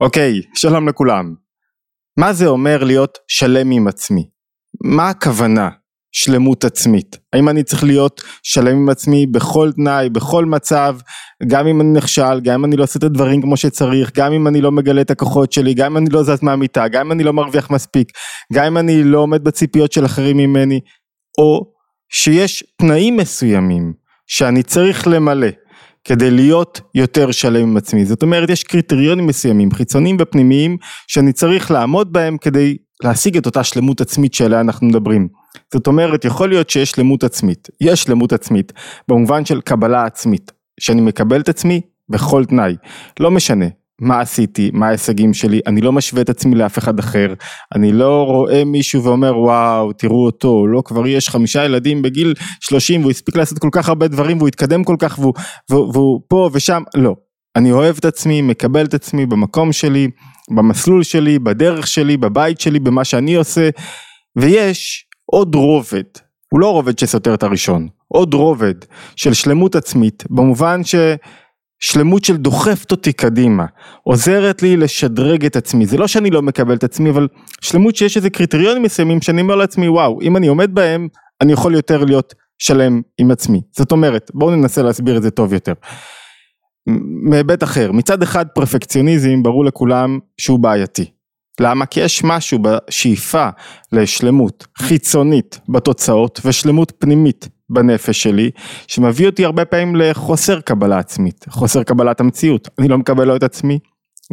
אוקיי, שלום לכולם. מה זה אומר להיות שלם עם עצמי? מה הכוונה שלמות עצמית? האם אני צריך להיות שלם עם עצמי בכל תנאי, בכל מצב, גם אם אני נכשל, גם אם אני לא עושה את הדברים כמו שצריך, גם אם אני לא מגלה את הכוחות שלי, גם אם אני לא זז מהמיטה, גם אם אני לא מרוויח מספיק, גם אם אני לא עומד בציפיות של אחרים ממני, או שיש תנאים מסוימים שאני צריך למלא. כדי להיות יותר שלם עם עצמי. זאת אומרת, יש קריטריונים מסוימים, חיצוניים ופנימיים, שאני צריך לעמוד בהם כדי להשיג את אותה שלמות עצמית שעליה אנחנו מדברים. זאת אומרת, יכול להיות שיש שלמות עצמית, יש שלמות עצמית, במובן של קבלה עצמית, שאני מקבל את עצמי בכל תנאי, לא משנה, מה עשיתי, מה ההישגים שלי, אני לא משווה את עצמי לאף אחד אחר, אני לא רואה מישהו ואומר וואו תראו אותו, לא כבר יש חמישה ילדים בגיל 30 והוא הספיק לעשות כל כך הרבה דברים והוא התקדם כל כך והוא, והוא, והוא פה ושם, לא, אני אוהב את עצמי, מקבל את עצמי במקום שלי, במסלול שלי, בדרך שלי, בבית שלי, במה שאני עושה, ויש עוד רובד, הוא לא רובד שסותר את הראשון, עוד רובד של שלמות עצמית, במובן ש... שלמות של דוחפת אותי קדימה, עוזרת לי לשדרג את עצמי, זה לא שאני לא מקבל את עצמי, אבל שלמות שיש איזה קריטריונים מסוימים שאני אומר לעצמי וואו, אם אני עומד בהם, אני יכול יותר להיות שלם עם עצמי. זאת אומרת, בואו ננסה להסביר את זה טוב יותר. מהיבט אחר, מצד אחד פרפקציוניזם ברור לכולם שהוא בעייתי. למה? כי יש משהו בשאיפה לשלמות חיצונית בתוצאות ושלמות פנימית בנפש שלי, שמביא אותי הרבה פעמים לחוסר קבלה עצמית, חוסר קבלת המציאות. אני לא מקבל לא את עצמי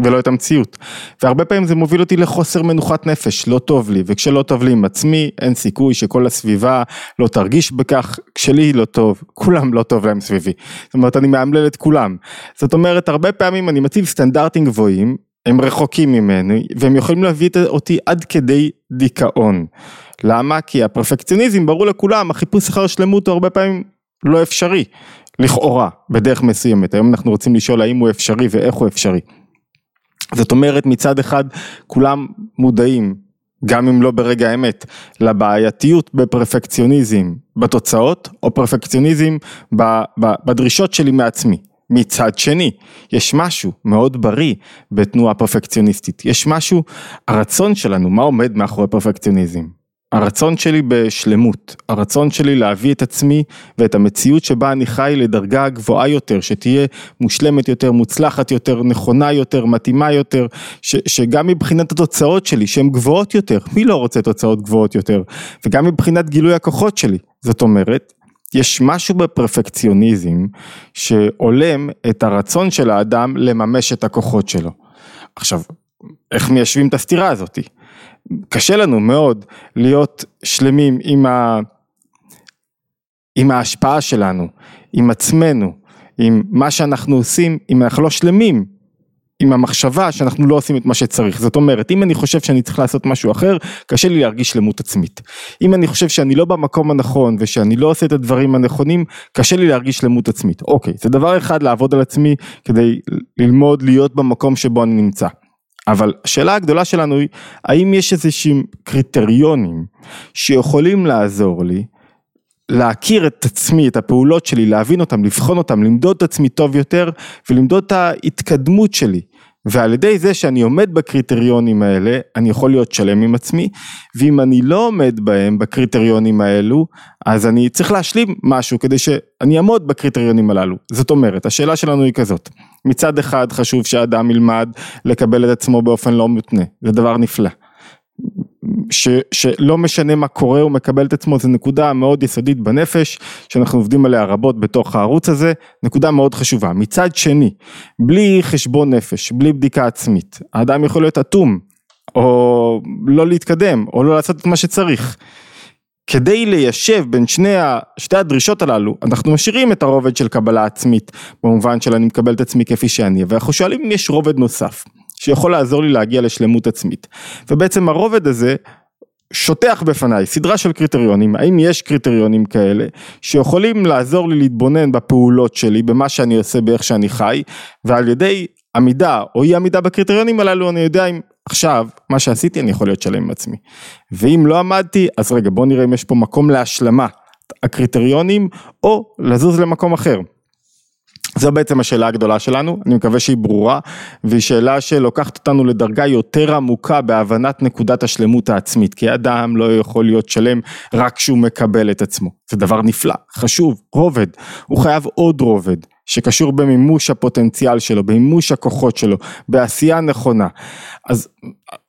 ולא את המציאות. והרבה פעמים זה מוביל אותי לחוסר מנוחת נפש, לא טוב לי, וכשלא טוב לי עם עצמי, אין סיכוי שכל הסביבה לא תרגיש בכך, כשלי לא טוב, כולם לא טוב להם סביבי. זאת אומרת, אני מאמלל את כולם. זאת אומרת, הרבה פעמים אני מציב סטנדרטים גבוהים, הם רחוקים ממני, והם יכולים להביא אותי עד כדי דיכאון. למה? כי הפרפקציוניזם ברור לכולם, החיפוש אחר שלמות הוא הרבה פעמים לא אפשרי, לכאורה, בדרך מסוימת. היום אנחנו רוצים לשאול האם הוא אפשרי ואיך הוא אפשרי. זאת אומרת מצד אחד כולם מודעים, גם אם לא ברגע האמת, לבעייתיות בפרפקציוניזם בתוצאות, או פרפקציוניזם בדרישות שלי מעצמי. מצד שני, יש משהו מאוד בריא בתנועה פרפקציוניסטית, יש משהו, הרצון שלנו, מה עומד מאחורי פרפקציוניזם? הרצון שלי בשלמות, הרצון שלי להביא את עצמי ואת המציאות שבה אני חי לדרגה גבוהה יותר, שתהיה מושלמת יותר, מוצלחת יותר, נכונה יותר, מתאימה יותר, ש, שגם מבחינת התוצאות שלי שהן גבוהות יותר, מי לא רוצה תוצאות גבוהות יותר, וגם מבחינת גילוי הכוחות שלי, זאת אומרת, יש משהו בפרפקציוניזם שהולם את הרצון של האדם לממש את הכוחות שלו. עכשיו, איך מיישבים את הסתירה הזאתי? קשה לנו מאוד להיות שלמים עם, ה... עם ההשפעה שלנו, עם עצמנו, עם מה שאנחנו עושים, אם אנחנו לא שלמים עם המחשבה שאנחנו לא עושים את מה שצריך. זאת אומרת, אם אני חושב שאני צריך לעשות משהו אחר, קשה לי להרגיש שלמות עצמית. אם אני חושב שאני לא במקום הנכון ושאני לא עושה את הדברים הנכונים, קשה לי להרגיש שלמות עצמית. אוקיי, זה דבר אחד לעבוד על עצמי כדי ללמוד להיות במקום שבו אני נמצא. אבל השאלה הגדולה שלנו היא, האם יש איזה שהם קריטריונים שיכולים לעזור לי להכיר את עצמי, את הפעולות שלי, להבין אותם, לבחון אותם, למדוד את עצמי טוב יותר ולמדוד את ההתקדמות שלי. ועל ידי זה שאני עומד בקריטריונים האלה, אני יכול להיות שלם עם עצמי, ואם אני לא עומד בהם, בקריטריונים האלו, אז אני צריך להשלים משהו כדי שאני אעמוד בקריטריונים הללו. זאת אומרת, השאלה שלנו היא כזאת, מצד אחד חשוב שאדם ילמד לקבל את עצמו באופן לא מותנה, זה דבר נפלא. ש, שלא משנה מה קורה הוא מקבל את עצמו, זו נקודה מאוד יסודית בנפש, שאנחנו עובדים עליה רבות בתוך הערוץ הזה, נקודה מאוד חשובה. מצד שני, בלי חשבון נפש, בלי בדיקה עצמית, האדם יכול להיות אטום, או לא להתקדם, או לא לעשות את מה שצריך. כדי ליישב בין שני, שתי הדרישות הללו, אנחנו משאירים את הרובד של קבלה עצמית, במובן של אני מקבל את עצמי כפי שאני, ואנחנו שואלים אם יש רובד נוסף. שיכול לעזור לי להגיע לשלמות עצמית. ובעצם הרובד הזה שוטח בפניי סדרה של קריטריונים, האם יש קריטריונים כאלה שיכולים לעזור לי להתבונן בפעולות שלי, במה שאני עושה, באיך שאני חי, ועל ידי עמידה או אי עמידה בקריטריונים הללו אני יודע אם עכשיו מה שעשיתי אני יכול להיות שלם עם עצמי. ואם לא עמדתי אז רגע בוא נראה אם יש פה מקום להשלמה הקריטריונים או לזוז למקום אחר. זו בעצם השאלה הגדולה שלנו, אני מקווה שהיא ברורה, והיא שאלה שלוקחת אותנו לדרגה יותר עמוקה בהבנת נקודת השלמות העצמית, כי אדם לא יכול להיות שלם רק כשהוא מקבל את עצמו, זה דבר נפלא, חשוב, רובד, הוא חייב עוד רובד, שקשור במימוש הפוטנציאל שלו, במימוש הכוחות שלו, בעשייה נכונה. אז,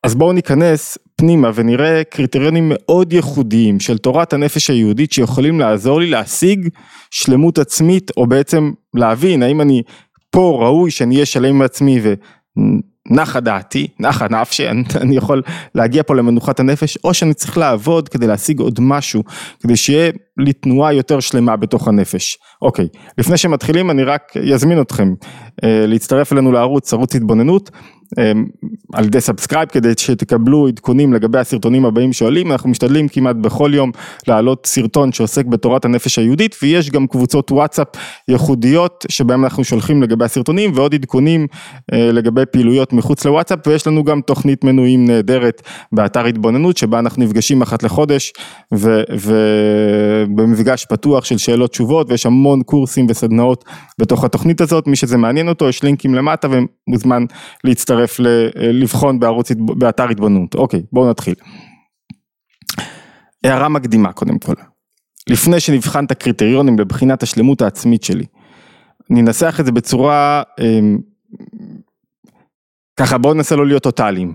אז בואו ניכנס פנימה ונראה קריטריונים מאוד ייחודיים של תורת הנפש היהודית שיכולים לעזור לי להשיג שלמות עצמית או בעצם להבין האם אני פה ראוי שאני אהיה שלם עם עצמי ונחה דעתי, נחה נפשי, אני יכול להגיע פה למנוחת הנפש או שאני צריך לעבוד כדי להשיג עוד משהו כדי שיהיה לי תנועה יותר שלמה בתוך הנפש. אוקיי, לפני שמתחילים אני רק אזמין אתכם אה, להצטרף אלינו לערוץ, ערוץ התבוננות. אמ, על ידי subscribe כדי שתקבלו עדכונים לגבי הסרטונים הבאים שעולים, אנחנו משתדלים כמעט בכל יום להעלות סרטון שעוסק בתורת הנפש היהודית ויש גם קבוצות וואטסאפ ייחודיות שבהם אנחנו שולחים לגבי הסרטונים ועוד עדכונים אה, לגבי פעילויות מחוץ לוואטסאפ ויש לנו גם תוכנית מנויים נהדרת באתר התבוננות שבה אנחנו נפגשים אחת לחודש ובמפגש פתוח של שאלות תשובות ויש המון קורסים וסדנאות בתוך התוכנית הזאת, מי שזה מעניין אותו יש לינקים למטה ומוזמן להצטרף. להצטרף לבחון בערוץ, באתר התבוננות. אוקיי, בואו נתחיל. הערה מקדימה קודם כל. לפני שנבחן את הקריטריונים לבחינת השלמות העצמית שלי, ננסח את זה בצורה, אמ, ככה בואו ננסה לא להיות טוטאליים.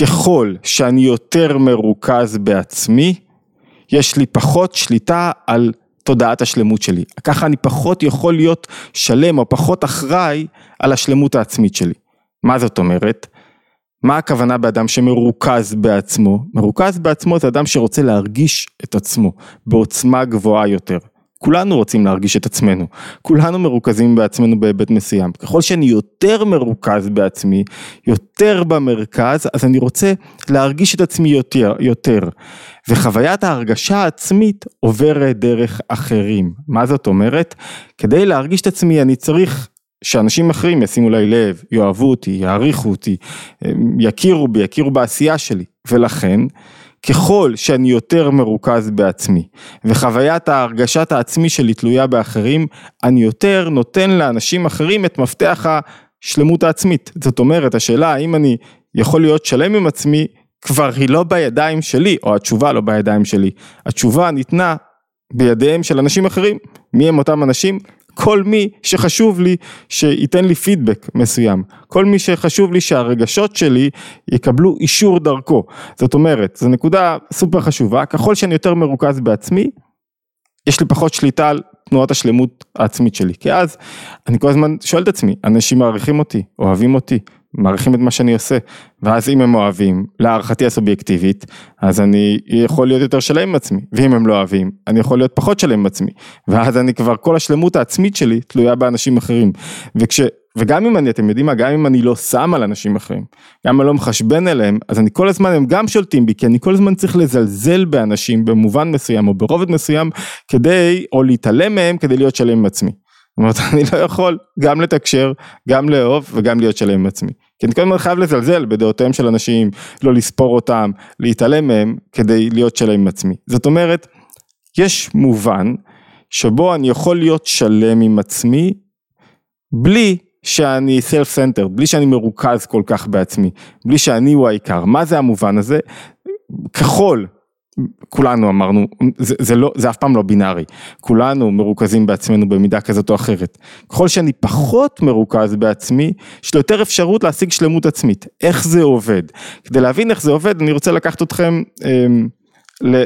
ככל שאני יותר מרוכז בעצמי, יש לי פחות שליטה על תודעת השלמות שלי. ככה אני פחות יכול להיות שלם או פחות אחראי על השלמות העצמית שלי. מה זאת אומרת? מה הכוונה באדם שמרוכז בעצמו? מרוכז בעצמו זה אדם שרוצה להרגיש את עצמו בעוצמה גבוהה יותר. כולנו רוצים להרגיש את עצמנו, כולנו מרוכזים בעצמנו בהיבט מסוים. ככל שאני יותר מרוכז בעצמי, יותר במרכז, אז אני רוצה להרגיש את עצמי יותר, יותר. וחוויית ההרגשה העצמית עוברת דרך אחרים. מה זאת אומרת? כדי להרגיש את עצמי אני צריך שאנשים אחרים ישימו לי לב, יאהבו אותי, יעריכו אותי, יכירו בי, יכירו בעשייה שלי, ולכן ככל שאני יותר מרוכז בעצמי וחוויית ההרגשת העצמי שלי תלויה באחרים, אני יותר נותן לאנשים אחרים את מפתח השלמות העצמית. זאת אומרת, השאלה האם אני יכול להיות שלם עם עצמי כבר היא לא בידיים שלי, או התשובה לא בידיים שלי. התשובה ניתנה בידיהם של אנשים אחרים. מי הם אותם אנשים? כל מי שחשוב לי שייתן לי פידבק מסוים, כל מי שחשוב לי שהרגשות שלי יקבלו אישור דרכו, זאת אומרת, זו נקודה סופר חשובה, ככל שאני יותר מרוכז בעצמי, יש לי פחות שליטה על תנועת השלמות העצמית שלי, כי אז אני כל הזמן שואל את עצמי, אנשים מעריכים אותי, אוהבים אותי, מעריכים את מה שאני עושה, ואז אם הם אוהבים, להערכתי הסובייקטיבית, אז אני יכול להיות יותר שלם עם עצמי, ואם הם לא אוהבים, אני יכול להיות פחות שלם עם עצמי, ואז אני כבר, כל השלמות העצמית שלי תלויה באנשים אחרים, וכש... וגם אם אני, אתם יודעים מה, גם אם אני לא שם על אנשים אחרים, גם אם אני לא מחשבן אליהם, אז אני כל הזמן, הם גם שולטים בי, כי אני כל הזמן צריך לזלזל באנשים במובן מסוים או ברובד מסוים, כדי, או להתעלם מהם, כדי להיות שלם עם עצמי. זאת אומרת, אני לא יכול גם לתקשר, גם לאהוב וגם להיות שלם עם עצמי. כי אני כל הזמן חייב לזלזל בדעותיהם של אנשים, לא לספור אותם, להתעלם מהם, כדי להיות שלם עם עצמי. זאת אומרת, יש מובן שבו אני יכול להיות שלם עם עצמי, בלי שאני self center, בלי שאני מרוכז כל כך בעצמי, בלי שאני הוא העיקר. מה זה המובן הזה? ככל כולנו אמרנו, זה, זה, לא, זה אף פעם לא בינארי, כולנו מרוכזים בעצמנו במידה כזאת או אחרת. ככל שאני פחות מרוכז בעצמי, יש לו יותר אפשרות להשיג שלמות עצמית. איך זה עובד? כדי להבין איך זה עובד, אני רוצה לקחת אתכם אה,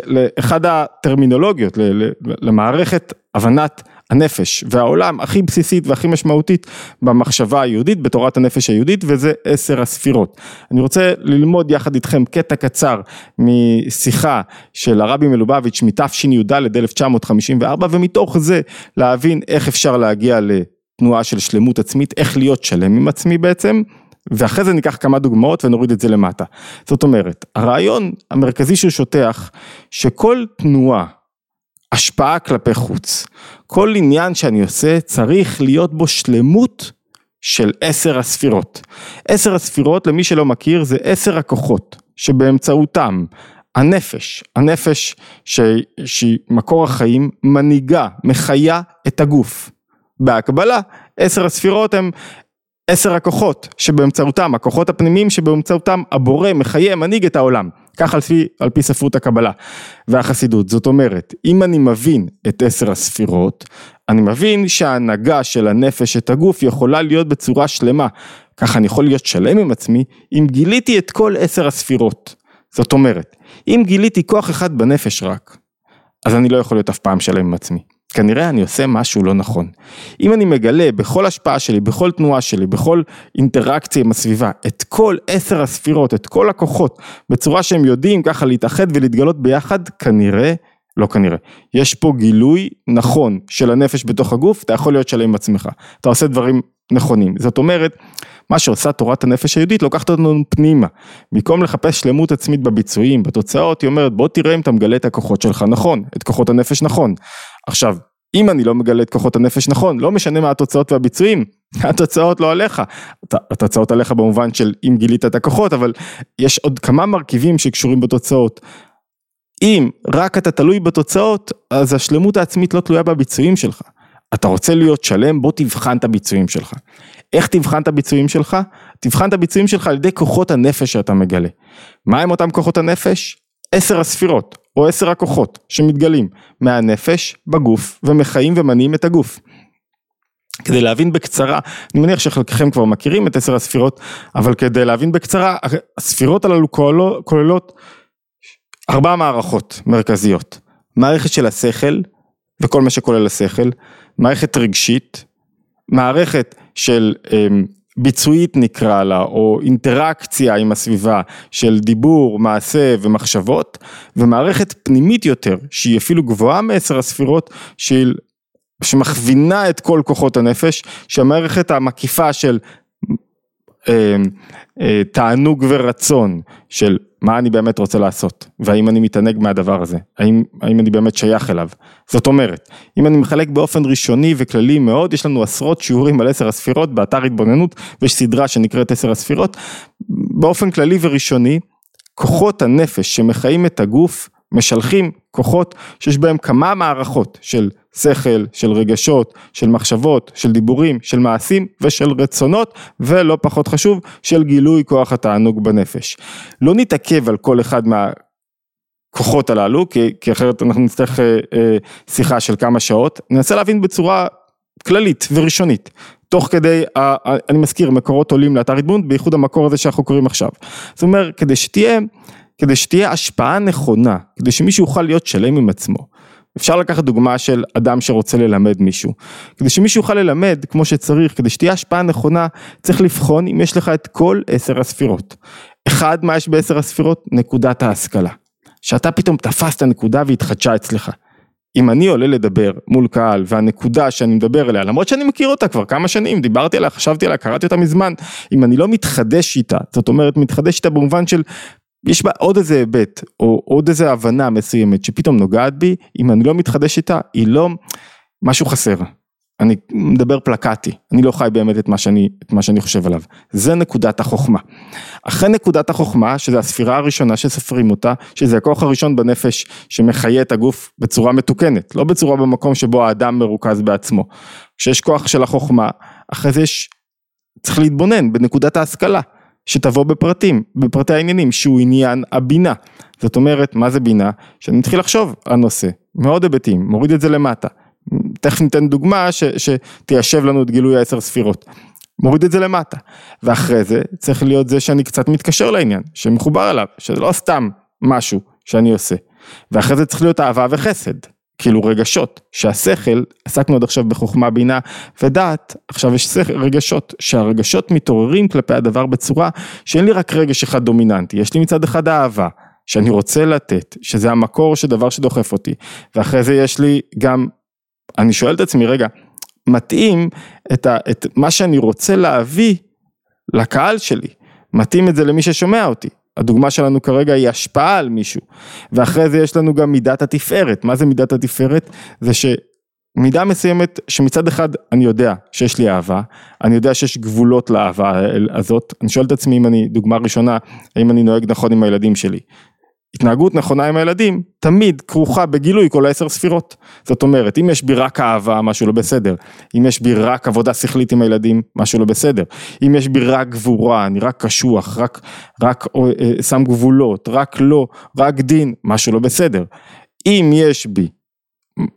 לאחד הטרמינולוגיות, למערכת הבנת הנפש והעולם הכי בסיסית והכי משמעותית במחשבה היהודית, בתורת הנפש היהודית, וזה עשר הספירות. אני רוצה ללמוד יחד איתכם קטע קצר משיחה של הרבי מלובביץ' מתשי"ד 1954, ומתוך זה להבין איך אפשר להגיע לתנועה של שלמות עצמית, איך להיות שלם עם עצמי בעצם. ואחרי זה ניקח כמה דוגמאות ונוריד את זה למטה. זאת אומרת, הרעיון המרכזי שהוא שוטח, שכל תנועה השפעה כלפי חוץ. כל עניין שאני עושה צריך להיות בו שלמות של עשר הספירות. עשר הספירות למי שלא מכיר זה עשר הכוחות שבאמצעותם הנפש, הנפש. שהיא מקור החיים, מנהיגה, מחיה את הגוף. בהקבלה, עשר הספירות הם עשר הכוחות שבאמצעותם, הכוחות הפנימיים שבאמצעותם הבורא מחיה, מנהיג את העולם. כך על פי, על פי ספרות הקבלה והחסידות. זאת אומרת, אם אני מבין את עשר הספירות, אני מבין שההנהגה של הנפש את הגוף יכולה להיות בצורה שלמה. ככה אני יכול להיות שלם עם עצמי אם גיליתי את כל עשר הספירות. זאת אומרת, אם גיליתי כוח אחד בנפש רק, אז אני לא יכול להיות אף פעם שלם עם עצמי. כנראה אני עושה משהו לא נכון. אם אני מגלה בכל השפעה שלי, בכל תנועה שלי, בכל אינטראקציה עם הסביבה, את כל עשר הספירות, את כל הכוחות, בצורה שהם יודעים ככה להתאחד ולהתגלות ביחד, כנראה, לא כנראה, יש פה גילוי נכון של הנפש בתוך הגוף, אתה יכול להיות שלם עם עצמך, אתה עושה דברים נכונים. זאת אומרת, מה שעושה תורת הנפש היהודית לוקחת אותנו פנימה. במקום לחפש שלמות עצמית בביצועים, בתוצאות, היא אומרת בוא תראה אם אתה מגלה את הכוחות שלך נכון, את כוחות הנפש נכון. עכשיו, אם אני לא מגלה את כוחות הנפש נכון, לא משנה מה התוצאות והביצועים, התוצאות לא עליך, התוצאות עליך במובן של אם גילית את הכוחות, אבל יש עוד כמה מרכיבים שקשורים בתוצאות. אם רק אתה תלוי בתוצאות, אז השלמות העצמית לא תלויה בביצועים שלך. אתה רוצה להיות שלם, בוא תבחן את הביצועים שלך. איך תבחן את הביצועים שלך? תבחן את הביצועים שלך על ידי כוחות הנפש שאתה מגלה. מה הם אותם כוחות הנפש? עשר הספירות, או עשר הכוחות שמתגלים מהנפש בגוף ומחיים ומניעים את הגוף. כדי להבין בקצרה, אני מניח שחלקכם כבר מכירים את עשר הספירות, אבל כדי להבין בקצרה, הספירות הללו כוללות ארבע מערכות מרכזיות. מערכת של השכל, וכל מה שכולל השכל, מערכת רגשית, מערכת של אמ, ביצועית נקרא לה, או אינטראקציה עם הסביבה של דיבור, מעשה ומחשבות, ומערכת פנימית יותר, שהיא אפילו גבוהה מעשר הספירות, שהיא, שמכווינה את כל כוחות הנפש, שהמערכת המקיפה של אה, תענוג ורצון, של מה אני באמת רוצה לעשות, והאם אני מתענג מהדבר הזה, האם, האם אני באמת שייך אליו. זאת אומרת, אם אני מחלק באופן ראשוני וכללי מאוד, יש לנו עשרות שיעורים על עשר הספירות באתר התבוננות, ויש סדרה שנקראת עשר הספירות. באופן כללי וראשוני, כוחות הנפש שמחיים את הגוף, משלחים כוחות שיש בהם כמה מערכות של שכל, של רגשות, של מחשבות, של דיבורים, של מעשים ושל רצונות, ולא פחות חשוב, של גילוי כוח התענוג בנפש. לא נתעכב על כל אחד מהכוחות הללו, כי, כי אחרת אנחנו נצטרך אה, אה, שיחה של כמה שעות, ננסה להבין בצורה כללית וראשונית. תוך כדי, אה, אני מזכיר, מקורות עולים לאתר התבוננות, בייחוד המקור הזה שאנחנו קוראים עכשיו. זאת אומרת, כדי שתהיה, כדי שתהיה השפעה נכונה, כדי שמישהו יוכל להיות שלם עם עצמו, אפשר לקחת דוגמה של אדם שרוצה ללמד מישהו. כדי שמישהו יוכל ללמד כמו שצריך, כדי שתהיה השפעה נכונה, צריך לבחון אם יש לך את כל עשר הספירות. אחד, מה יש בעשר הספירות? נקודת ההשכלה. שאתה פתאום תפסת נקודה והתחדשה אצלך. אם אני עולה לדבר מול קהל והנקודה שאני מדבר אליה, למרות שאני מכיר אותה כבר כמה שנים, דיברתי עליה, חשבתי עליה, קראתי אותה מזמן, אם אני לא מתחדש איתה, זאת אומרת מתחדש איתה במובן של יש בה עוד איזה היבט, או עוד איזה הבנה מסוימת שפתאום נוגעת בי, אם אני לא מתחדש איתה, היא לא, משהו חסר. אני מדבר פלקטי, אני לא חי באמת את מה שאני, את מה שאני חושב עליו. זה נקודת החוכמה. אחרי נקודת החוכמה, שזו הספירה הראשונה שסופרים אותה, שזה הכוח הראשון בנפש שמחיה את הגוף בצורה מתוקנת, לא בצורה במקום שבו האדם מרוכז בעצמו. כשיש כוח של החוכמה, אחרי זה יש, צריך להתבונן בנקודת ההשכלה. שתבוא בפרטים, בפרטי העניינים, שהוא עניין הבינה. זאת אומרת, מה זה בינה? שאני מתחיל לחשוב על נושא, מאוד היבטים, מוריד את זה למטה. תכף ניתן דוגמה ש, שתיישב לנו את גילוי העשר ספירות. מוריד את זה למטה. ואחרי זה צריך להיות זה שאני קצת מתקשר לעניין, שמחובר אליו, שזה לא סתם משהו שאני עושה. ואחרי זה צריך להיות אהבה וחסד. כאילו רגשות, שהשכל, עסקנו עד עכשיו בחוכמה בינה ודעת, עכשיו יש שכל, רגשות, שהרגשות מתעוררים כלפי הדבר בצורה שאין לי רק רגש אחד דומיננטי, יש לי מצד אחד אהבה, שאני רוצה לתת, שזה המקור של דבר שדוחף אותי, ואחרי זה יש לי גם, אני שואל את עצמי, רגע, מתאים את, ה, את מה שאני רוצה להביא לקהל שלי, מתאים את זה למי ששומע אותי, הדוגמה שלנו כרגע היא השפעה על מישהו, ואחרי זה יש לנו גם מידת התפארת, מה זה מידת התפארת? זה שמידה מסוימת שמצד אחד אני יודע שיש לי אהבה, אני יודע שיש גבולות לאהבה הזאת, אני שואל את עצמי אם אני, דוגמה ראשונה, האם אני נוהג נכון עם הילדים שלי, התנהגות נכונה עם הילדים תמיד כרוכה בגילוי כל העשר ספירות. זאת אומרת, אם יש בי רק אהבה, משהו לא בסדר. אם יש בי רק עבודה שכלית עם הילדים, משהו לא בסדר. אם יש בי רק גבורה, אני רק קשוח, רק, רק אה, שם גבולות, רק לא, רק דין, משהו לא בסדר. אם יש בי,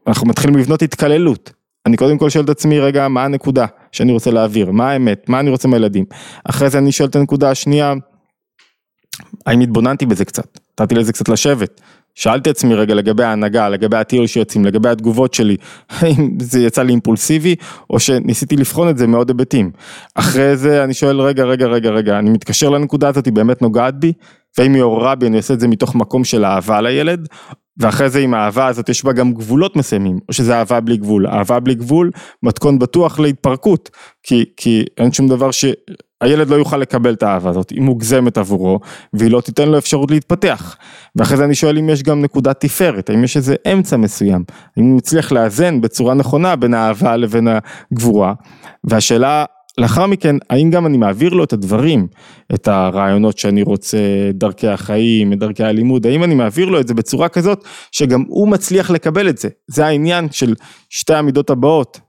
אנחנו מתחילים לבנות התקללות. אני קודם כל שואל את עצמי רגע מה הנקודה שאני רוצה להעביר, מה האמת, מה אני רוצה מהילדים. אחרי זה אני שואל את הנקודה השנייה, האם התבוננתי בזה קצת, נתתי לזה קצת לשבת, שאלתי עצמי רגע לגבי ההנהגה, לגבי הטיול שיוצאים, לגבי התגובות שלי, האם זה יצא לי אימפולסיבי, או שניסיתי לבחון את זה מעוד היבטים. אחרי זה אני שואל רגע, רגע, רגע, רגע, אני מתקשר לנקודה הזאת, היא באמת נוגעת בי, ואם היא עוררה בי אני עושה את זה מתוך מקום של אהבה לילד, ואחרי זה עם האהבה הזאת יש בה גם גבולות מסוימים, או שזה אהבה בלי גבול, אהבה בלי גבול, מתכון בטוח להתפרקות, כי, כי אין שום דבר שהילד לא יוכל לקבל את האהבה הזאת, היא מוגזמת עבורו, והיא לא תיתן לו אפשרות להתפתח. ואחרי זה אני שואל אם יש גם נקודת תפארת, האם יש איזה אמצע מסוים, האם הוא מצליח לאזן בצורה נכונה בין האהבה לבין הגבורה, והשאלה לאחר מכן, האם גם אני מעביר לו את הדברים, את הרעיונות שאני רוצה, דרכי החיים, את דרכי הלימוד, האם אני מעביר לו את זה בצורה כזאת שגם הוא מצליח לקבל את זה. זה העניין של שתי המידות הבאות,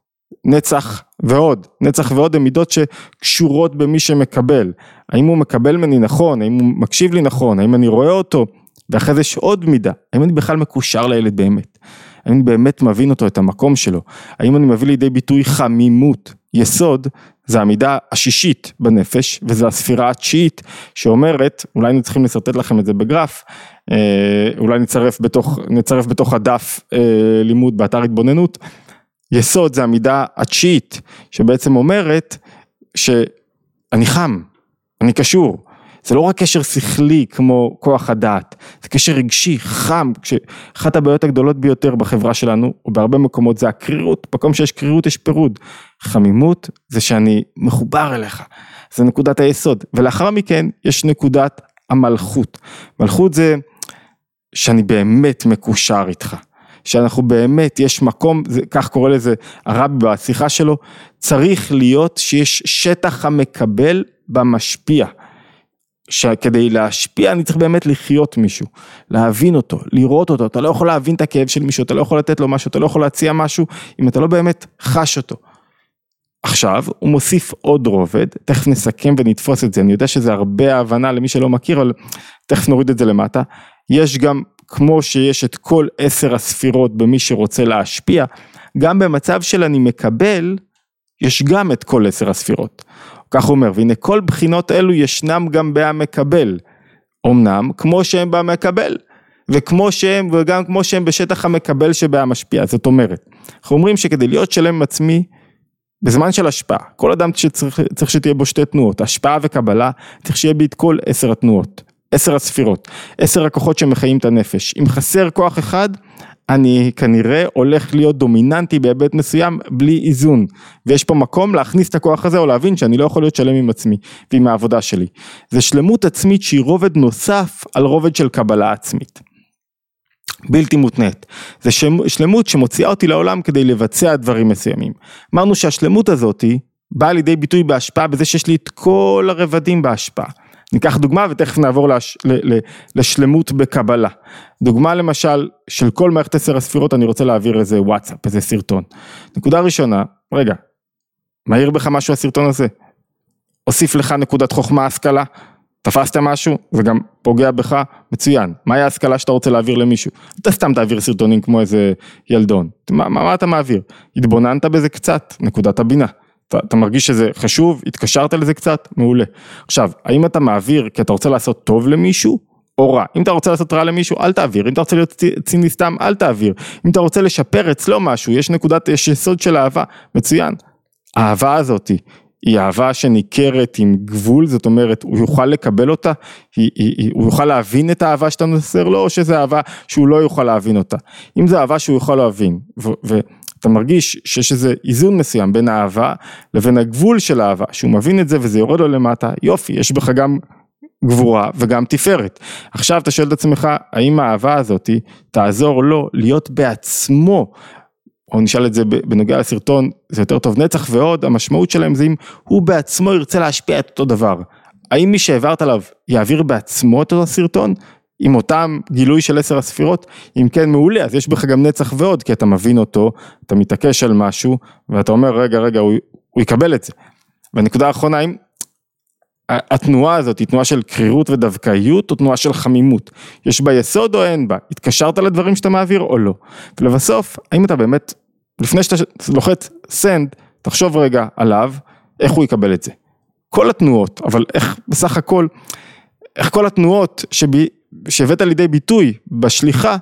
נצח ועוד. נצח ועוד הן מידות שקשורות במי שמקבל. האם הוא מקבל ממני נכון, האם הוא מקשיב לי נכון, האם אני רואה אותו, ואחרי זה יש עוד מידה, האם אני בכלל מקושר לילד באמת. האם אני באמת מבין אותו, את המקום שלו, האם אני מביא לידי ביטוי חמימות, יסוד, זה המידה השישית בנפש, וזו הספירה התשיעית שאומרת, אולי היינו צריכים לשרטט לכם את זה בגרף, אה, אולי נצרף בתוך, נצרף בתוך הדף אה, לימוד באתר התבוננות, יסוד זה המידה התשיעית, שבעצם אומרת שאני חם, אני קשור, זה לא רק קשר שכלי כמו כוח הדעת, זה קשר רגשי, חם, כשאחת הבעיות הגדולות ביותר בחברה שלנו, ובהרבה מקומות זה הקרירות, מקום שיש קרירות יש פירוד. חמימות זה שאני מחובר אליך, זה נקודת היסוד, ולאחר מכן יש נקודת המלכות. מלכות זה שאני באמת מקושר איתך. שאנחנו באמת, יש מקום, זה, כך קורא לזה הרבי בשיחה שלו, צריך להיות שיש שטח המקבל במשפיע. שכדי להשפיע אני צריך באמת לחיות מישהו, להבין אותו, לראות אותו, אתה לא יכול להבין את הכאב של מישהו, אתה לא יכול לתת לו משהו, אתה לא יכול להציע משהו, אם אתה לא באמת חש אותו. עכשיו הוא מוסיף עוד רובד, תכף נסכם ונתפוס את זה, אני יודע שזה הרבה הבנה למי שלא מכיר, אבל תכף נוריד את זה למטה. יש גם, כמו שיש את כל עשר הספירות במי שרוצה להשפיע, גם במצב של אני מקבל, יש גם את כל עשר הספירות. כך הוא אומר, והנה כל בחינות אלו ישנם גם בהמקבל. אמנם, כמו שהם במקבל, וכמו שהם, וגם כמו שהם בשטח המקבל שבהמשפיע, זאת אומרת, אנחנו אומרים שכדי להיות שלם עם עצמי, בזמן של השפעה, כל אדם שצריך, צריך שתהיה בו שתי תנועות, השפעה וקבלה, צריך שיהיה בי את כל עשר התנועות, עשר הספירות, עשר הכוחות שמחיים את הנפש. אם חסר כוח אחד, אני כנראה הולך להיות דומיננטי בהיבט מסוים בלי איזון ויש פה מקום להכניס את הכוח הזה או להבין שאני לא יכול להיות שלם עם עצמי ועם העבודה שלי. זה שלמות עצמית שהיא רובד נוסף על רובד של קבלה עצמית. בלתי מותנית. זה שלמות שמוציאה אותי לעולם כדי לבצע דברים מסוימים. אמרנו שהשלמות הזאתי באה לידי ביטוי בהשפעה בזה שיש לי את כל הרבדים בהשפעה. ניקח דוגמה ותכף נעבור לש, ל, ל, לשלמות בקבלה. דוגמה למשל של כל מערכת עשר הספירות אני רוצה להעביר איזה וואטסאפ, איזה סרטון. נקודה ראשונה, רגע, מהיר בך משהו הסרטון הזה? הוסיף לך נקודת חוכמה השכלה? תפסת משהו? זה גם פוגע בך? מצוין. מהי ההשכלה שאתה רוצה להעביר למישהו? אתה סתם תעביר סרטונים כמו איזה ילדון. מה, מה, מה אתה מעביר? התבוננת בזה קצת, נקודת הבינה. אתה, אתה מרגיש שזה חשוב, התקשרת לזה קצת, מעולה. עכשיו, האם אתה מעביר כי אתה רוצה לעשות טוב למישהו, או רע. אם אתה רוצה לעשות רע למישהו, אל תעביר. אם אתה רוצה להיות ציני סתם, אל תעביר. אם אתה רוצה לשפר אצלו משהו, יש נקודת, יש יסוד של אהבה, מצוין. האהבה הזאתי, היא אהבה שניכרת עם גבול, זאת אומרת, הוא יוכל לקבל אותה, היא, היא, היא, הוא יוכל להבין את האהבה שאתה מוסר לו, או שזה אהבה שהוא לא יוכל להבין אותה. אם זו אהבה שהוא יכול להבין, ו... ו אתה מרגיש שיש איזה איזון מסוים בין האהבה לבין הגבול של האהבה, שהוא מבין את זה וזה יורד לו למטה, יופי, יש בך גם גבורה וגם תפארת. עכשיו אתה שואל את עצמך, האם האהבה הזאתי תעזור לו להיות בעצמו, או נשאל את זה בנוגע לסרטון, זה יותר טוב נצח ועוד, המשמעות שלהם זה אם הוא בעצמו ירצה להשפיע את אותו דבר. האם מי שהעברת עליו יעביר בעצמו את אותו סרטון? עם אותם גילוי של עשר הספירות? אם כן מעולה, אז יש בך גם נצח ועוד, כי אתה מבין אותו, אתה מתעקש על משהו, ואתה אומר רגע רגע הוא, הוא יקבל את זה. והנקודה האחרונה, אם התנועה הזאת היא תנועה של קרירות ודווקאיות או תנועה של חמימות? יש בה יסוד או אין בה? התקשרת לדברים שאתה מעביר או לא? ולבסוף, האם אתה באמת, לפני שאתה לוחץ send, תחשוב רגע עליו, איך הוא יקבל את זה. כל התנועות, אבל איך בסך הכל, איך כל התנועות שבי, שהבאת לידי ביטוי בשליחה,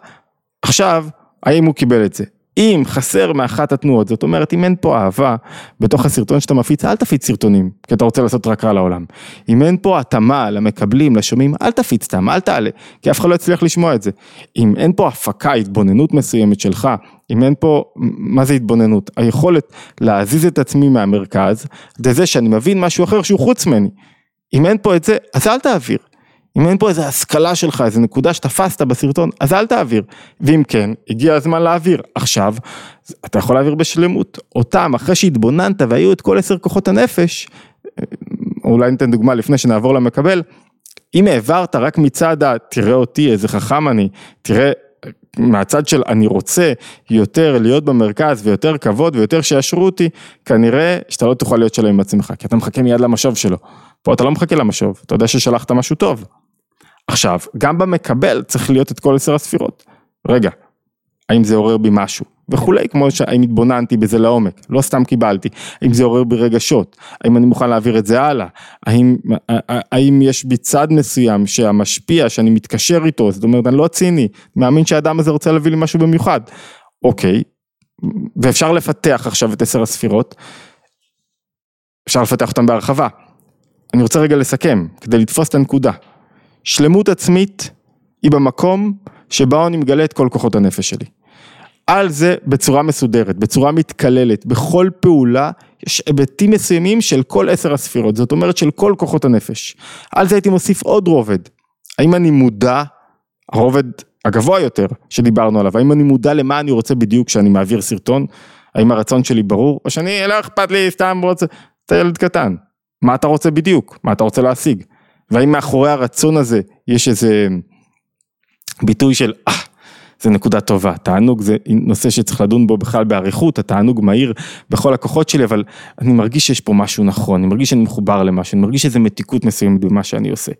עכשיו, האם הוא קיבל את זה? אם חסר מאחת התנועות, זאת אומרת אם אין פה אהבה בתוך הסרטון שאתה מפיץ, אל תפיץ סרטונים, כי אתה רוצה לעשות רק רע לעולם. אם אין פה התאמה למקבלים, לשומעים, אל תפיץ סתם, אל תעלה, כי אף אחד לא יצליח לשמוע את זה. אם אין פה הפקה, התבוננות מסוימת שלך, אם אין פה, מה זה התבוננות? היכולת להזיז את עצמי מהמרכז, זה שאני מבין משהו אחר שהוא חוץ ממני. אם אין פה את זה, אז אל תעביר. אם אין פה איזה השכלה שלך, איזה נקודה שתפסת בסרטון, אז אל תעביר. ואם כן, הגיע הזמן להעביר. עכשיו, אתה יכול להעביר בשלמות. אותם, אחרי שהתבוננת והיו את כל עשר כוחות הנפש, אולי ניתן דוגמה לפני שנעבור למקבל, אם העברת רק מצד ה... תראה אותי, איזה חכם אני, תראה מהצד של אני רוצה יותר להיות במרכז ויותר כבוד ויותר שיאשרו אותי, כנראה שאתה לא תוכל להיות שלם עם עצמך, כי אתה מחכה מיד למשוב שלו. פה אתה לא מחכה למשוב, אתה יודע ששלחת משהו טוב. עכשיו, גם במקבל צריך להיות את כל עשר הספירות. רגע, האם זה עורר בי משהו? וכולי, כמו שהאם התבוננתי בזה לעומק, לא סתם קיבלתי, האם זה עורר בי רגשות, האם אני מוכן להעביר את זה הלאה, האם, האם יש בי צד מסוים שהמשפיע, שאני מתקשר איתו, זאת אומרת אני לא ציני, מאמין שהאדם הזה רוצה להביא לי משהו במיוחד, אוקיי, ואפשר לפתח עכשיו את עשר הספירות, אפשר לפתח אותם בהרחבה, אני רוצה רגע לסכם, כדי לתפוס את הנקודה. שלמות עצמית היא במקום שבה אני מגלה את כל כוחות הנפש שלי. על זה בצורה מסודרת, בצורה מתקללת, בכל פעולה יש היבטים מסוימים של כל עשר הספירות, זאת אומרת של כל כוחות הנפש. על זה הייתי מוסיף עוד רובד. האם אני מודע, הרובד הגבוה יותר שדיברנו עליו, האם אני מודע למה אני רוצה בדיוק כשאני מעביר סרטון? האם הרצון שלי ברור? או שאני לא אכפת לי, סתם רוצה, אתה ילד קטן, מה אתה רוצה בדיוק, מה אתה רוצה להשיג, והאם מאחורי הרצון הזה יש איזה ביטוי של אה, זה נקודה טובה, תענוג זה נושא שצריך לדון בו בכלל באריכות, התענוג מהיר בכל הכוחות שלי, אבל אני מרגיש שיש פה משהו נכון, אני מרגיש שאני מחובר למשהו, אני מרגיש איזה מתיקות מסוימת במה שאני עושה.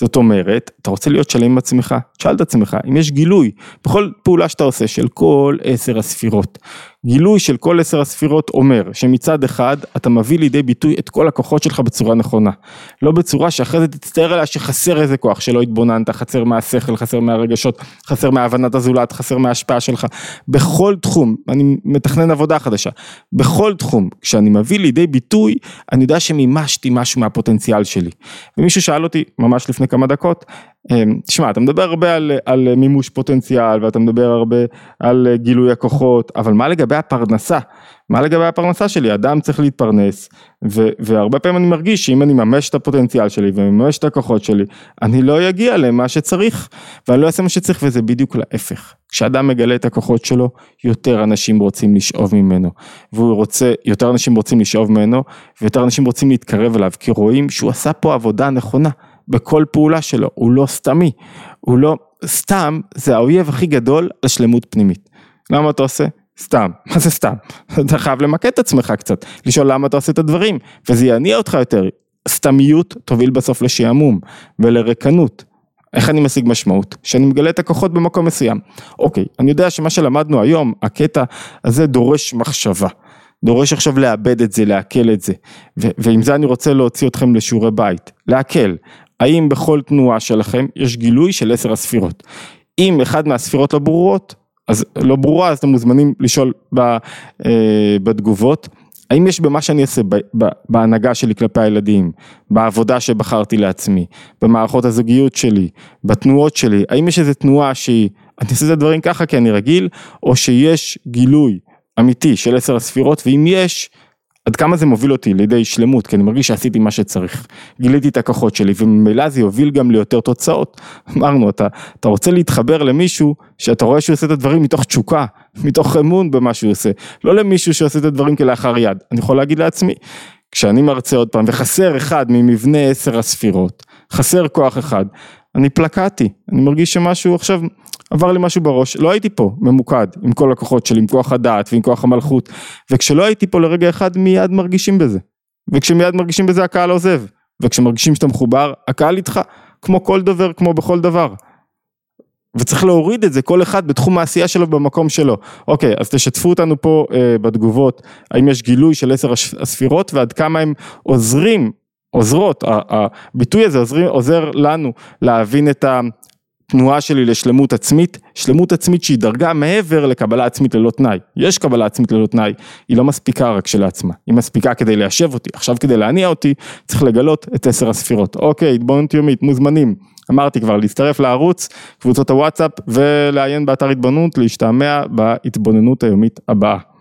זאת אומרת, אתה רוצה להיות שלם עם עצמך, תשאל את עצמך, אם יש גילוי בכל פעולה שאתה עושה של כל עשר הספירות, גילוי של כל עשר הספירות אומר שמצד אחד אתה מביא לידי ביטוי את כל הכוחות שלך בצורה נכונה. לא בצורה שאחרי זה תצטער עליה שחסר איזה כוח, שלא התבוננת, חסר מהשכל, חסר מהרגשות, חסר מהבנת הזולת, חסר מההשפעה שלך. בכל תחום, אני מתכנן עבודה חדשה, בכל תחום, כשאני מביא לידי ביטוי, אני יודע שמימשתי משהו מהפוטנציאל שלי. ומישהו שאל אותי ממש לפני כמה דקות, תשמע, אתה מדבר הרבה על, על מימוש פוטנציאל ואתה מדבר הרבה על גילוי הכוחות, אבל מה לגבי הפרנסה? מה לגבי הפרנסה שלי? אדם צריך להתפרנס, ו, והרבה פעמים אני מרגיש שאם אני ממש את הפוטנציאל שלי וממש את הכוחות שלי, אני לא אגיע למה שצריך, ואני לא אעשה מה שצריך, וזה בדיוק להפך. כשאדם מגלה את הכוחות שלו, יותר אנשים רוצים לשאוב ממנו, והוא רוצה, יותר אנשים רוצים לשאוב ממנו, ויותר אנשים רוצים להתקרב אליו, כי רואים שהוא עשה פה עבודה נכונה. בכל פעולה שלו, הוא לא סתמי, הוא לא, סתם זה האויב הכי גדול לשלמות פנימית. למה אתה עושה? סתם, מה זה סתם? אתה חייב למקד את עצמך קצת, לשאול למה אתה עושה את הדברים, וזה יניע אותך יותר. סתמיות תוביל בסוף לשעמום ולרקנות. איך אני משיג משמעות? שאני מגלה את הכוחות במקום מסוים. אוקיי, אני יודע שמה שלמדנו היום, הקטע הזה דורש מחשבה. דורש עכשיו לאבד את זה, לעכל את זה. ועם זה אני רוצה להוציא אתכם לשיעורי בית. לעכל. האם בכל תנועה שלכם יש גילוי של עשר הספירות. אם אחד מהספירות לא ברורות, אז לא ברורה, אז אתם מוזמנים לשאול ב, אה, בתגובות. האם יש במה שאני עושה, בהנהגה שלי כלפי הילדים, בעבודה שבחרתי לעצמי, במערכות הזוגיות שלי, בתנועות שלי, האם יש איזה תנועה שהיא, אני עושה את הדברים ככה כי אני רגיל, או שיש גילוי אמיתי של עשר הספירות, ואם יש, עד כמה זה מוביל אותי לידי שלמות, כי אני מרגיש שעשיתי מה שצריך. גיליתי את הכוחות שלי, וממילא זה יוביל גם ליותר תוצאות. אמרנו, אתה, אתה רוצה להתחבר למישהו שאתה רואה שהוא עושה את הדברים מתוך תשוקה, מתוך אמון במה שהוא עושה. לא למישהו שעושה את הדברים כלאחר יד. אני יכול להגיד לעצמי, כשאני מרצה עוד פעם, וחסר אחד ממבנה עשר הספירות, חסר כוח אחד, אני פלקטי, אני מרגיש שמשהו עכשיו עבר לי משהו בראש, לא הייתי פה ממוקד עם כל הכוחות שלי, עם כוח הדעת ועם כוח המלכות, וכשלא הייתי פה לרגע אחד מיד מרגישים בזה, וכשמיד מרגישים בזה הקהל עוזב, וכשמרגישים שאתה מחובר, הקהל איתך, כמו כל דובר, כמו בכל דבר. וצריך להוריד את זה כל אחד בתחום העשייה שלו במקום שלו. אוקיי, אז תשתפו אותנו פה אה, בתגובות, האם יש גילוי של עשר הספירות ועד כמה הם עוזרים, עוזרות, הביטוי הזה עוזר, עוזר לנו להבין את התנועה שלי לשלמות עצמית, שלמות עצמית שהיא דרגה מעבר לקבלה עצמית ללא תנאי. יש קבלה עצמית ללא תנאי, היא לא מספיקה רק כשלעצמה, היא מספיקה כדי ליישב אותי. עכשיו כדי להניע אותי צריך לגלות את עשר הספירות. אוקיי, התבוננות יומית, מוזמנים. אמרתי כבר, להצטרף לערוץ, קבוצות הוואטסאפ ולעיין באתר התבוננות, להשתעמע בהתבוננות היומית הבאה.